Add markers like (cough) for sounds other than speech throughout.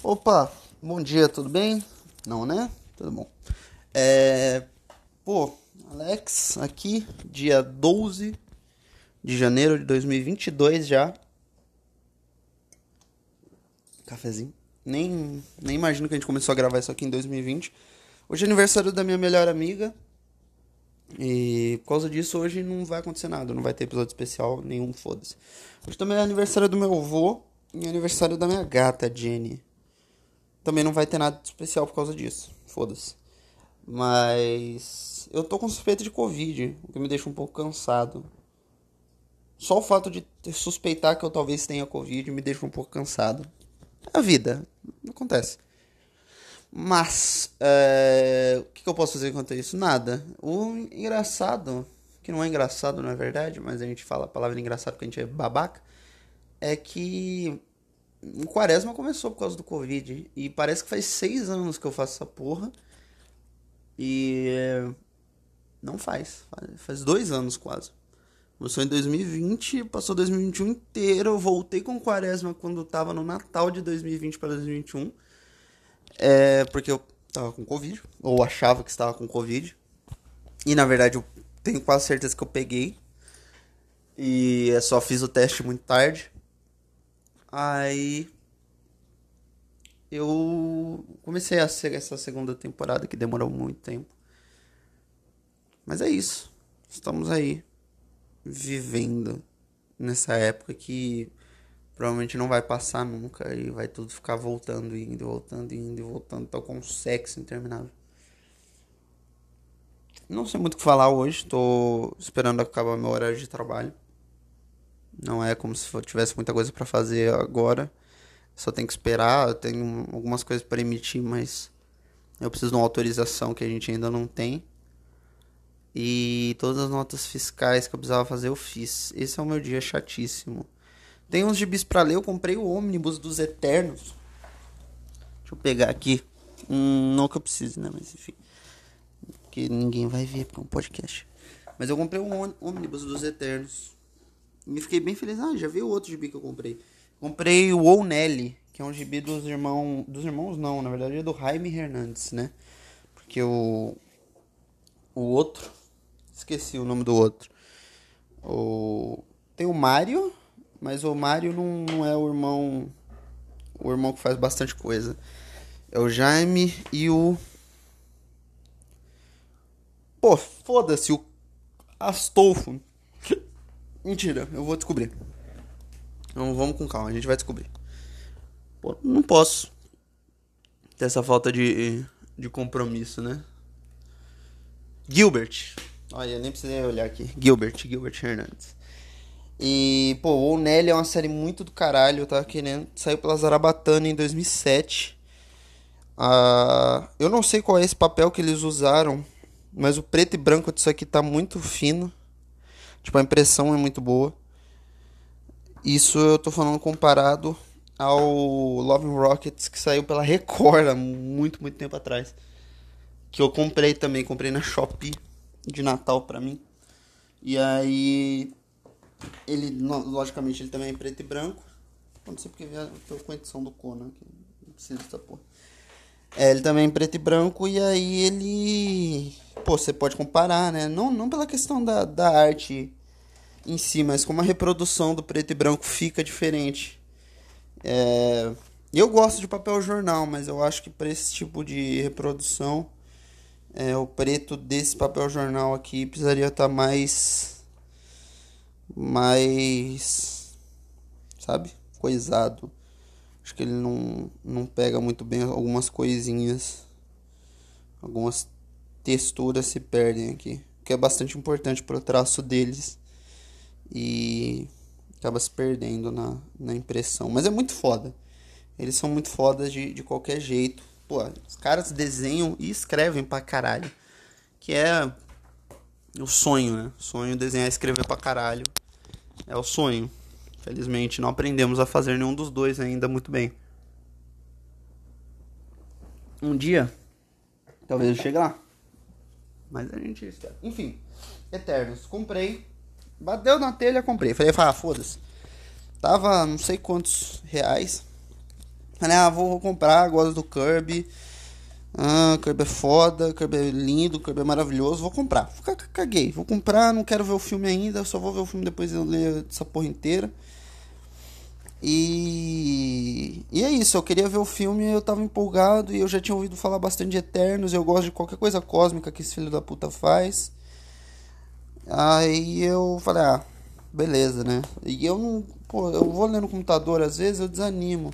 Opa, bom dia, tudo bem? Não, né? Tudo bom. É. Pô, Alex, aqui, dia 12 de janeiro de 2022 já. Cafezinho. Nem, nem imagino que a gente começou a gravar isso aqui em 2020. Hoje é aniversário da minha melhor amiga. E por causa disso, hoje não vai acontecer nada. Não vai ter episódio especial nenhum, foda-se. Hoje também é aniversário do meu avô e aniversário da minha gata, Jenny. Também não vai ter nada de especial por causa disso. Foda-se. Mas eu tô com suspeita de Covid, o que me deixa um pouco cansado. Só o fato de suspeitar que eu talvez tenha Covid me deixa um pouco cansado. É a vida, acontece. Mas, é... o que, eu posso fazer quanto a isso? Nada. O engraçado, que não é engraçado na é verdade, mas a gente fala a palavra engraçado porque a gente é babaca, é que o quaresma começou por causa do Covid. E parece que faz seis anos que eu faço essa porra. E. Não faz. Faz dois anos quase. Começou em 2020, passou 2021 inteiro. Eu voltei com quaresma quando tava no Natal de 2020 para 2021. É, porque eu tava com Covid. Ou achava que estava com Covid. E na verdade eu tenho quase certeza que eu peguei. E só fiz o teste muito tarde. Aí eu comecei a ser essa segunda temporada que demorou muito tempo. Mas é isso. Estamos aí vivendo nessa época que provavelmente não vai passar nunca e vai tudo ficar voltando, indo, voltando, indo e voltando, tal com um sexo interminável. Não sei muito o que falar hoje, tô esperando acabar meu horário de trabalho. Não é como se eu tivesse muita coisa para fazer agora. Só tem que esperar. Eu tenho algumas coisas para emitir, mas eu preciso de uma autorização que a gente ainda não tem. E todas as notas fiscais que eu precisava fazer eu fiz. Esse é o meu dia chatíssimo. Tem uns gibis para ler. Eu comprei o ônibus dos Eternos. Deixa eu pegar aqui. Hum, não que eu precise, né? Mas enfim. Que ninguém vai ver porque é um podcast. Mas eu comprei o ônibus dos Eternos. E fiquei bem feliz. Ah, já vi o outro gibi que eu comprei. Comprei o Ou Nelly, que é um gibi dos irmãos. Dos irmãos não, na verdade é do Jaime Hernandes, né? Porque o. O outro. Esqueci o nome do outro. O. Tem o Mario, mas o Mario não, não é o irmão. O irmão que faz bastante coisa. É o Jaime e o. Pô, foda-se, o Astolfo. Mentira, eu vou descobrir. Então vamos com calma, a gente vai descobrir. Pô, não posso ter essa falta de, de compromisso, né? Gilbert. Olha, nem precisei olhar aqui. Gilbert, Gilbert Hernandes. E, pô, o Nelly é uma série muito do caralho. Eu tava querendo. Saiu pela Zarabatana em 2007. Ah, eu não sei qual é esse papel que eles usaram. Mas o preto e branco disso aqui tá muito fino. Tipo, a impressão é muito boa. Isso eu tô falando comparado ao Love Rockets que saiu pela Record há muito, muito tempo atrás. Que eu comprei também, comprei na Shopee de Natal pra mim. E aí ele, logicamente, ele também é preto e branco. Não sei porque eu tô com a edição do Conan, que não precisa dessa porra. É, ele também é preto e branco, e aí ele. Pô, você pode comparar, né? Não, não pela questão da, da arte em si, mas como a reprodução do preto e branco fica diferente. É... Eu gosto de papel jornal, mas eu acho que para esse tipo de reprodução, é, o preto desse papel jornal aqui precisaria estar tá mais. mais. sabe? Coisado. Acho que ele não, não pega muito bem algumas coisinhas. Algumas texturas se perdem aqui. Que é bastante importante para o traço deles e acaba se perdendo na, na impressão. Mas é muito foda. Eles são muito fodas de, de qualquer jeito. Pô, os caras desenham e escrevem pra caralho. Que é o sonho, né? O sonho desenhar e escrever pra caralho. É o sonho. Felizmente não aprendemos a fazer nenhum dos dois ainda muito bem. Um dia, talvez eu chegue lá. Mas a gente espera. Enfim, Eternos. Comprei Bateu na telha, comprei. Falei, ah, foda-se. Tava não sei quantos reais. Falei, ah, vou, vou comprar, gosto do Kirby. Ah, Kirby é foda, Kirby é lindo, Kirby é maravilhoso, vou comprar. Caguei, vou comprar, não quero ver o filme ainda, só vou ver o filme depois eu ler essa porra inteira. E, e é isso, eu queria ver o filme, eu tava empolgado e eu já tinha ouvido falar bastante de Eternos, eu gosto de qualquer coisa cósmica que esse filho da puta faz. Aí eu falei, ah, beleza, né? E eu não, pô, eu vou ler no computador às vezes, eu desanimo.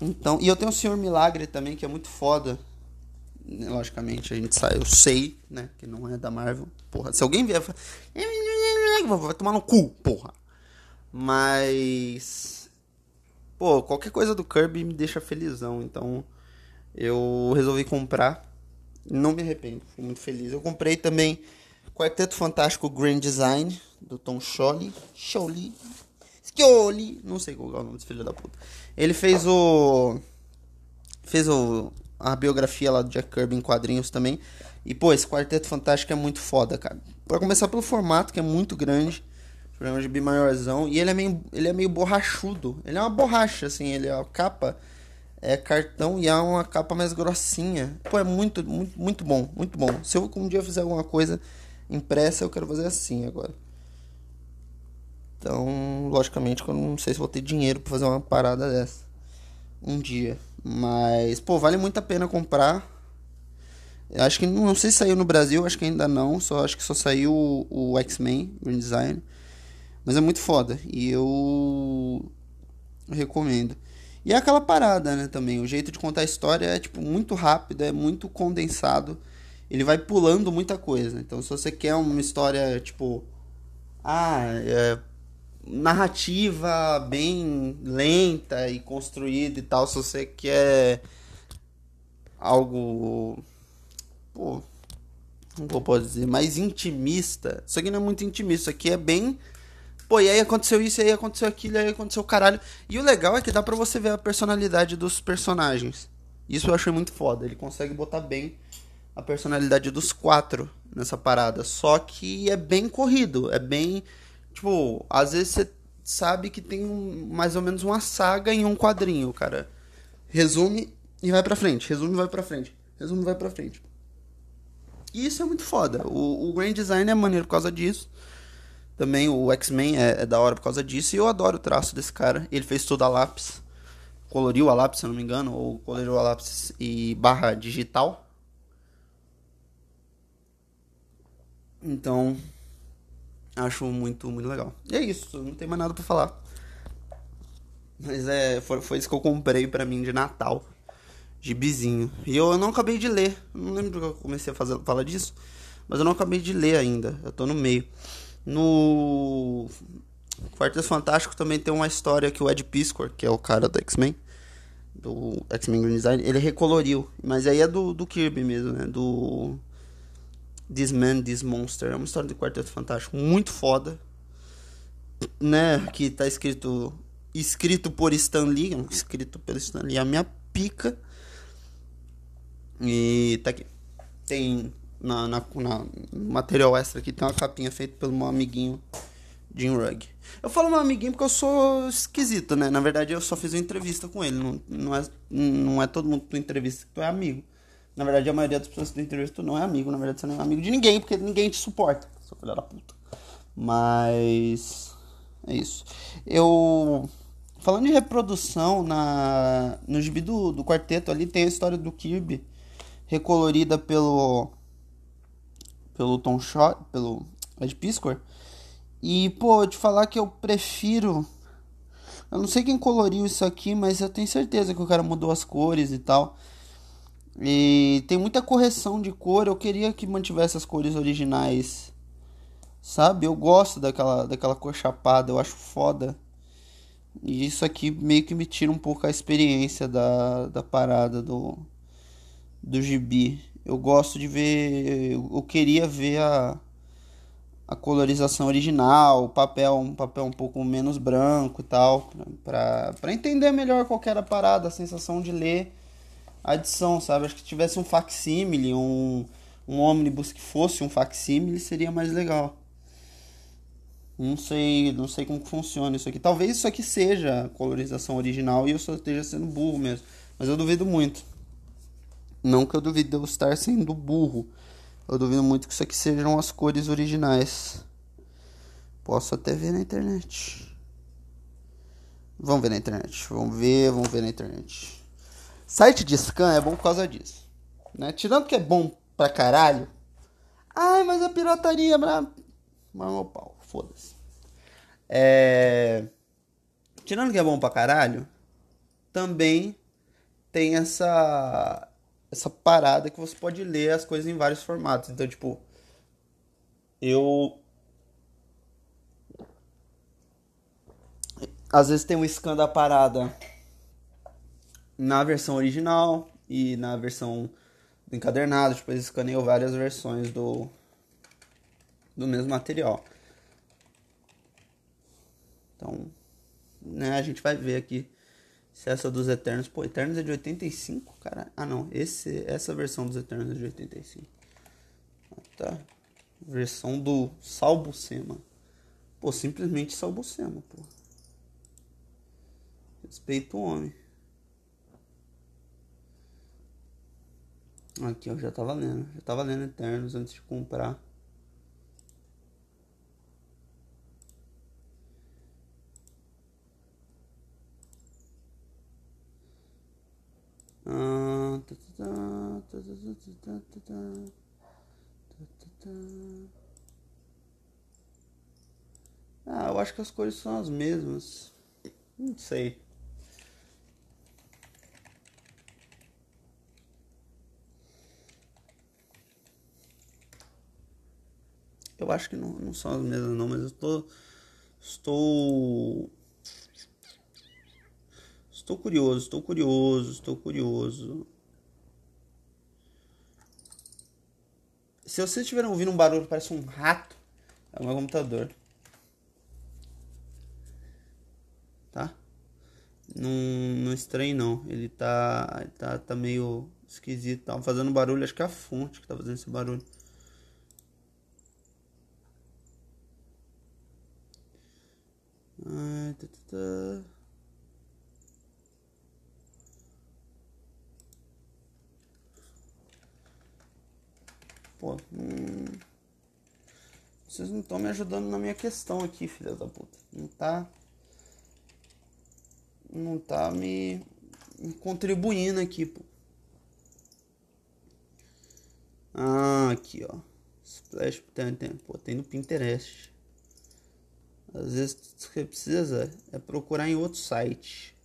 Então, e eu tenho o Senhor Milagre também, que é muito foda. Logicamente, a gente sabe, eu sei, né, que não é da Marvel. Porra, se alguém vier, vai tomar no cu, porra. Mas pô, qualquer coisa do Kirby me deixa felizão, então eu resolvi comprar. Não me arrependo, fui muito feliz. Eu comprei também Quarteto Fantástico Grand Design do Tom Scioli, Scioli, Scioli, não sei qual é o nome desse filho da puta. Ele fez o. Fez o, a biografia lá do Jack Kirby em quadrinhos também. E, pô, esse Quarteto Fantástico é muito foda, cara. Pra começar pelo formato, que é muito grande. Programa de bimaiorzão. E ele é meio, ele é meio borrachudo. Ele é uma borracha, assim. Ele é a capa é cartão e é uma capa mais grossinha. Pô, é muito, muito, muito bom. Muito bom. Se eu um dia fizer alguma coisa impressa, eu quero fazer assim agora. Então, logicamente, eu não sei se vou ter dinheiro para fazer uma parada dessa um dia. Mas, pô, vale muito a pena comprar. Acho que não sei se saiu no Brasil, acho que ainda não. Só acho que só saiu o, o X-Men Green Design. Mas é muito foda e eu recomendo. E é aquela parada, né, também. O jeito de contar a história é tipo muito rápido, é muito condensado. Ele vai pulando muita coisa. Então, se você quer uma história tipo ah, é narrativa bem lenta e construída e tal, se você quer algo pô, como eu posso dizer, mais intimista. Isso aqui não é muito intimista, isso aqui é bem Pô, e aí aconteceu isso, e aí aconteceu aquilo, e aí aconteceu o caralho. E o legal é que dá pra você ver a personalidade dos personagens. Isso eu achei muito foda. Ele consegue botar bem a personalidade dos quatro nessa parada. Só que é bem corrido, é bem Tipo, às vezes você sabe que tem um, mais ou menos uma saga em um quadrinho, cara. Resume e vai pra frente. Resume e vai pra frente. Resume e vai pra frente. E isso é muito foda. O, o Grand Design é maneiro por causa disso. Também o X-Men é, é, da hora por causa disso. E eu adoro o traço desse cara. Ele fez tudo a lápis. Coloriu a lápis, se eu não me engano. Ou coloriu a lápis e barra digital. Então, Acho muito, muito legal. E é isso, não tem mais nada para falar. Mas é, foi, foi isso que eu comprei para mim de Natal. Gibizinho. E eu, eu não acabei de ler. Não lembro que eu comecei a fazer, falar disso. Mas eu não acabei de ler ainda. Eu tô no meio. No Quarteto Fantástico também tem uma história que o Ed Piscor, que é o cara do X-Men, do X-Men Green Design, ele recoloriu. Mas aí é do, do Kirby mesmo, né? Do This Man, This Monster. É uma história do Quarteto Fantástico muito foda. Né? Que tá escrito. Escrito por Stan Lee. Escrito pelo Stan Lee. A minha pica. E tá aqui. Tem. Na, na, na material extra aqui tem uma capinha feita pelo meu amiguinho Jim Rugg. Eu falo meu amiguinho porque eu sou esquisito, né? Na verdade, eu só fiz uma entrevista com ele. Não, não, é, não é todo mundo que tu entrevista que tu é amigo. Na verdade, a maioria das pessoas que tu entrevista não é amigo. Na verdade, você não é amigo de ninguém, porque ninguém te suporta. Seu filho da puta. Mas. É isso. Eu. Falando de reprodução, na, no gibi do, do quarteto ali tem a história do Kirby recolorida pelo. Pelo Tom Shot, pelo Ed Piscor. E, pô, te falar que eu prefiro. Eu não sei quem coloriu isso aqui, mas eu tenho certeza que o cara mudou as cores e tal. E tem muita correção de cor. Eu queria que mantivesse as cores originais. Sabe? Eu gosto daquela, daquela cor chapada. Eu acho foda. E isso aqui meio que me tira um pouco a experiência da, da parada do, do gibi. Eu gosto de ver. Eu queria ver a, a colorização original, o papel, um papel um pouco menos branco e tal. Pra entender melhor qual era a parada, a sensação de ler adição, sabe? Acho que tivesse um facsímile, um, um ônibus que fosse um facsímile, seria mais legal. Não sei, não sei como funciona isso aqui. Talvez isso aqui seja a colorização original e eu só esteja sendo burro mesmo. Mas eu duvido muito. Não que eu duvide de eu estar sendo burro. Eu duvido muito que isso aqui sejam as cores originais. Posso até ver na internet. Vamos ver na internet. Vamos ver, vamos ver na internet. Site de scan é bom por causa disso. Né? Tirando que é bom pra caralho. Ai, mas a pirataria. Mas meu pau, foda-se. É... Tirando que é bom pra caralho, também tem essa essa parada que você pode ler as coisas em vários formatos. Então, tipo, eu às vezes tem um scan da parada na versão original e na versão depois tipo, escaneio várias versões do do mesmo material. Então, né, a gente vai ver aqui se essa dos Eternos, pô, Eternos é de 85, cara. Ah, não, esse essa versão dos Eternos é de 85. Ah, tá. Versão do Salbucema. Pô, simplesmente Salbucema, pô. Respeito o homem. Aqui, eu já tava lendo. Já tava lendo Eternos antes de comprar. Ah, eu acho que as cores são as mesmas. Não sei. Eu acho que não, não são as mesmas não, mas eu tô, estou estou curioso, estou curioso, estou curioso. Se vocês estiverem ouvindo um barulho parece um rato, é o meu computador. Tá? Não, não estranho não. Ele tá, tá, tá meio esquisito. Tá fazendo barulho, acho que é a fonte que tá fazendo esse barulho. Ai, tá, tá, tá. Pô, hum... vocês não estão me ajudando na minha questão aqui, filha da puta. Não tá. Não tá me, contribuindo aqui, pô. Ah, aqui, ó. Splash, tem, tem, pô, tem no Pinterest. Às vezes o que precisa é procurar em outro site.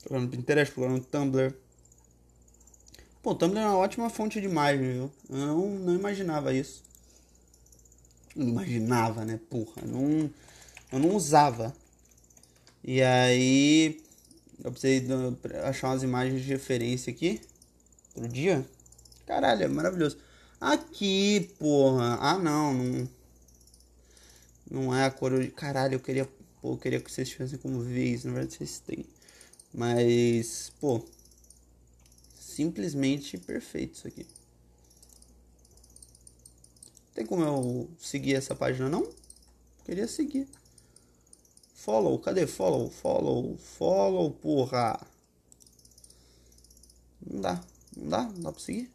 Procurar no Pinterest, procurar no Tumblr. Pô, o Tumblr é uma ótima fonte de imagem, viu? Eu não, não imaginava isso. Não imaginava, né? Porra, não, eu não usava. E aí, eu precisei achar umas imagens de referência aqui. Outro dia. Caralho, é maravilhoso. Aqui, porra. Ah, não, não não é a cor. Caralho, eu queria. Pô, eu queria que vocês tivessem como ver isso. Na verdade, vocês têm. Mas, pô. Simplesmente perfeito isso aqui. Tem como eu seguir essa página, não? Queria seguir. Follow, cadê follow? Follow, follow, porra. Não dá, não dá, não dá pra seguir.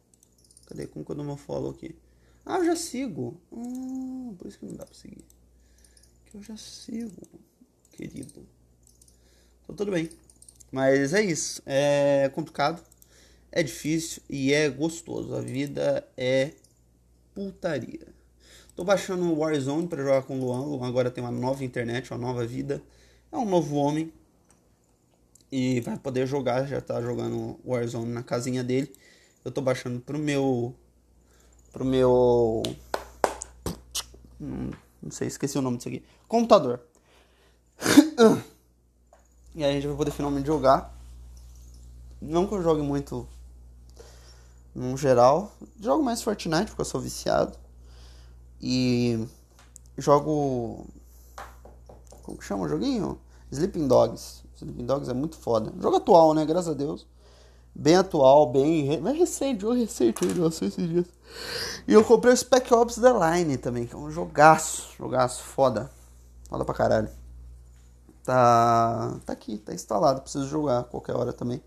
Cadê? Como que eu dou meu follow aqui? Ah, eu já sigo. Hum, por isso que não dá pra seguir eu já sigo, querido. Então tudo bem. Mas é isso. É complicado, é difícil e é gostoso. A vida é putaria. Tô baixando o Warzone para jogar com o Luan. Luan agora tem uma nova internet, uma nova vida. É um novo homem. E vai poder jogar, já tá jogando Warzone na casinha dele. Eu tô baixando pro meu. Pro meu. Hum, não sei, esqueci o nome disso aqui. Computador. (coughs) e aí a gente vai poder finalmente jogar. Não que eu jogue muito no geral. Jogo mais Fortnite porque eu sou viciado. E jogo. Como que chama o joguinho? Sleeping Dogs. Sleeping Dogs é muito foda. Jogo atual, né? Graças a Deus. bem atual, bem. Mas recente, eu recente, eu sei esses dias. E eu comprei o Spec Ops The Line também, que é um jogaço, jogaço, foda. Foda pra caralho. Tá. Tá aqui, tá instalado, preciso jogar qualquer hora também.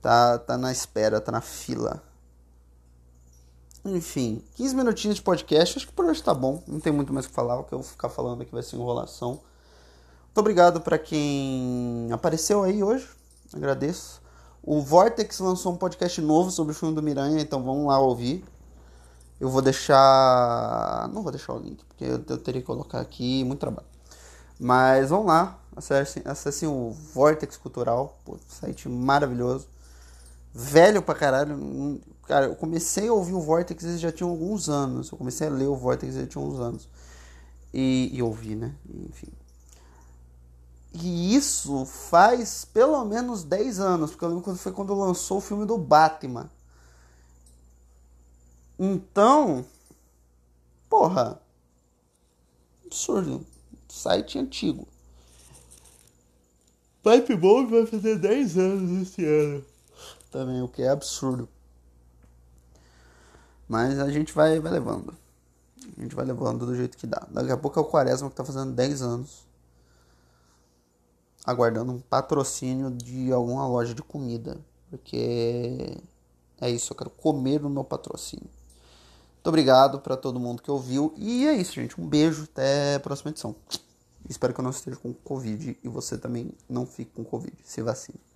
Tá, tá na espera, tá na fila. Enfim, 15 minutinhos de podcast, acho que por hoje tá bom. Não tem muito mais o que falar, o que eu vou ficar falando aqui vai ser enrolação. Muito obrigado para quem apareceu aí hoje, agradeço. O Vortex lançou um podcast novo sobre o filme do Miranha, então vamos lá ouvir. Eu vou deixar. Não vou deixar o link, porque eu, eu teria que colocar aqui muito trabalho. Mas vamos lá, acessem, acessem o Vortex Cultural, pô, site maravilhoso. Velho pra caralho. Cara, eu comecei a ouvir o Vortex já tinha alguns anos. Eu comecei a ler o Vortex já tinha uns anos. E, e ouvir, né? Enfim. E isso faz pelo menos 10 anos, porque eu lembro quando foi quando lançou o filme do Batman. Então, porra, absurdo. Site antigo. Pipe Bomb vai fazer 10 anos esse ano. Também, o que é absurdo. Mas a gente vai, vai levando. A gente vai levando do jeito que dá. Daqui a pouco é o Quaresma que tá fazendo 10 anos. Aguardando um patrocínio de alguma loja de comida. Porque é isso, eu quero comer no meu patrocínio. Muito obrigado para todo mundo que ouviu. E é isso, gente. Um beijo. Até a próxima edição. Espero que eu não esteja com Covid e você também não fique com Covid. Se vacine.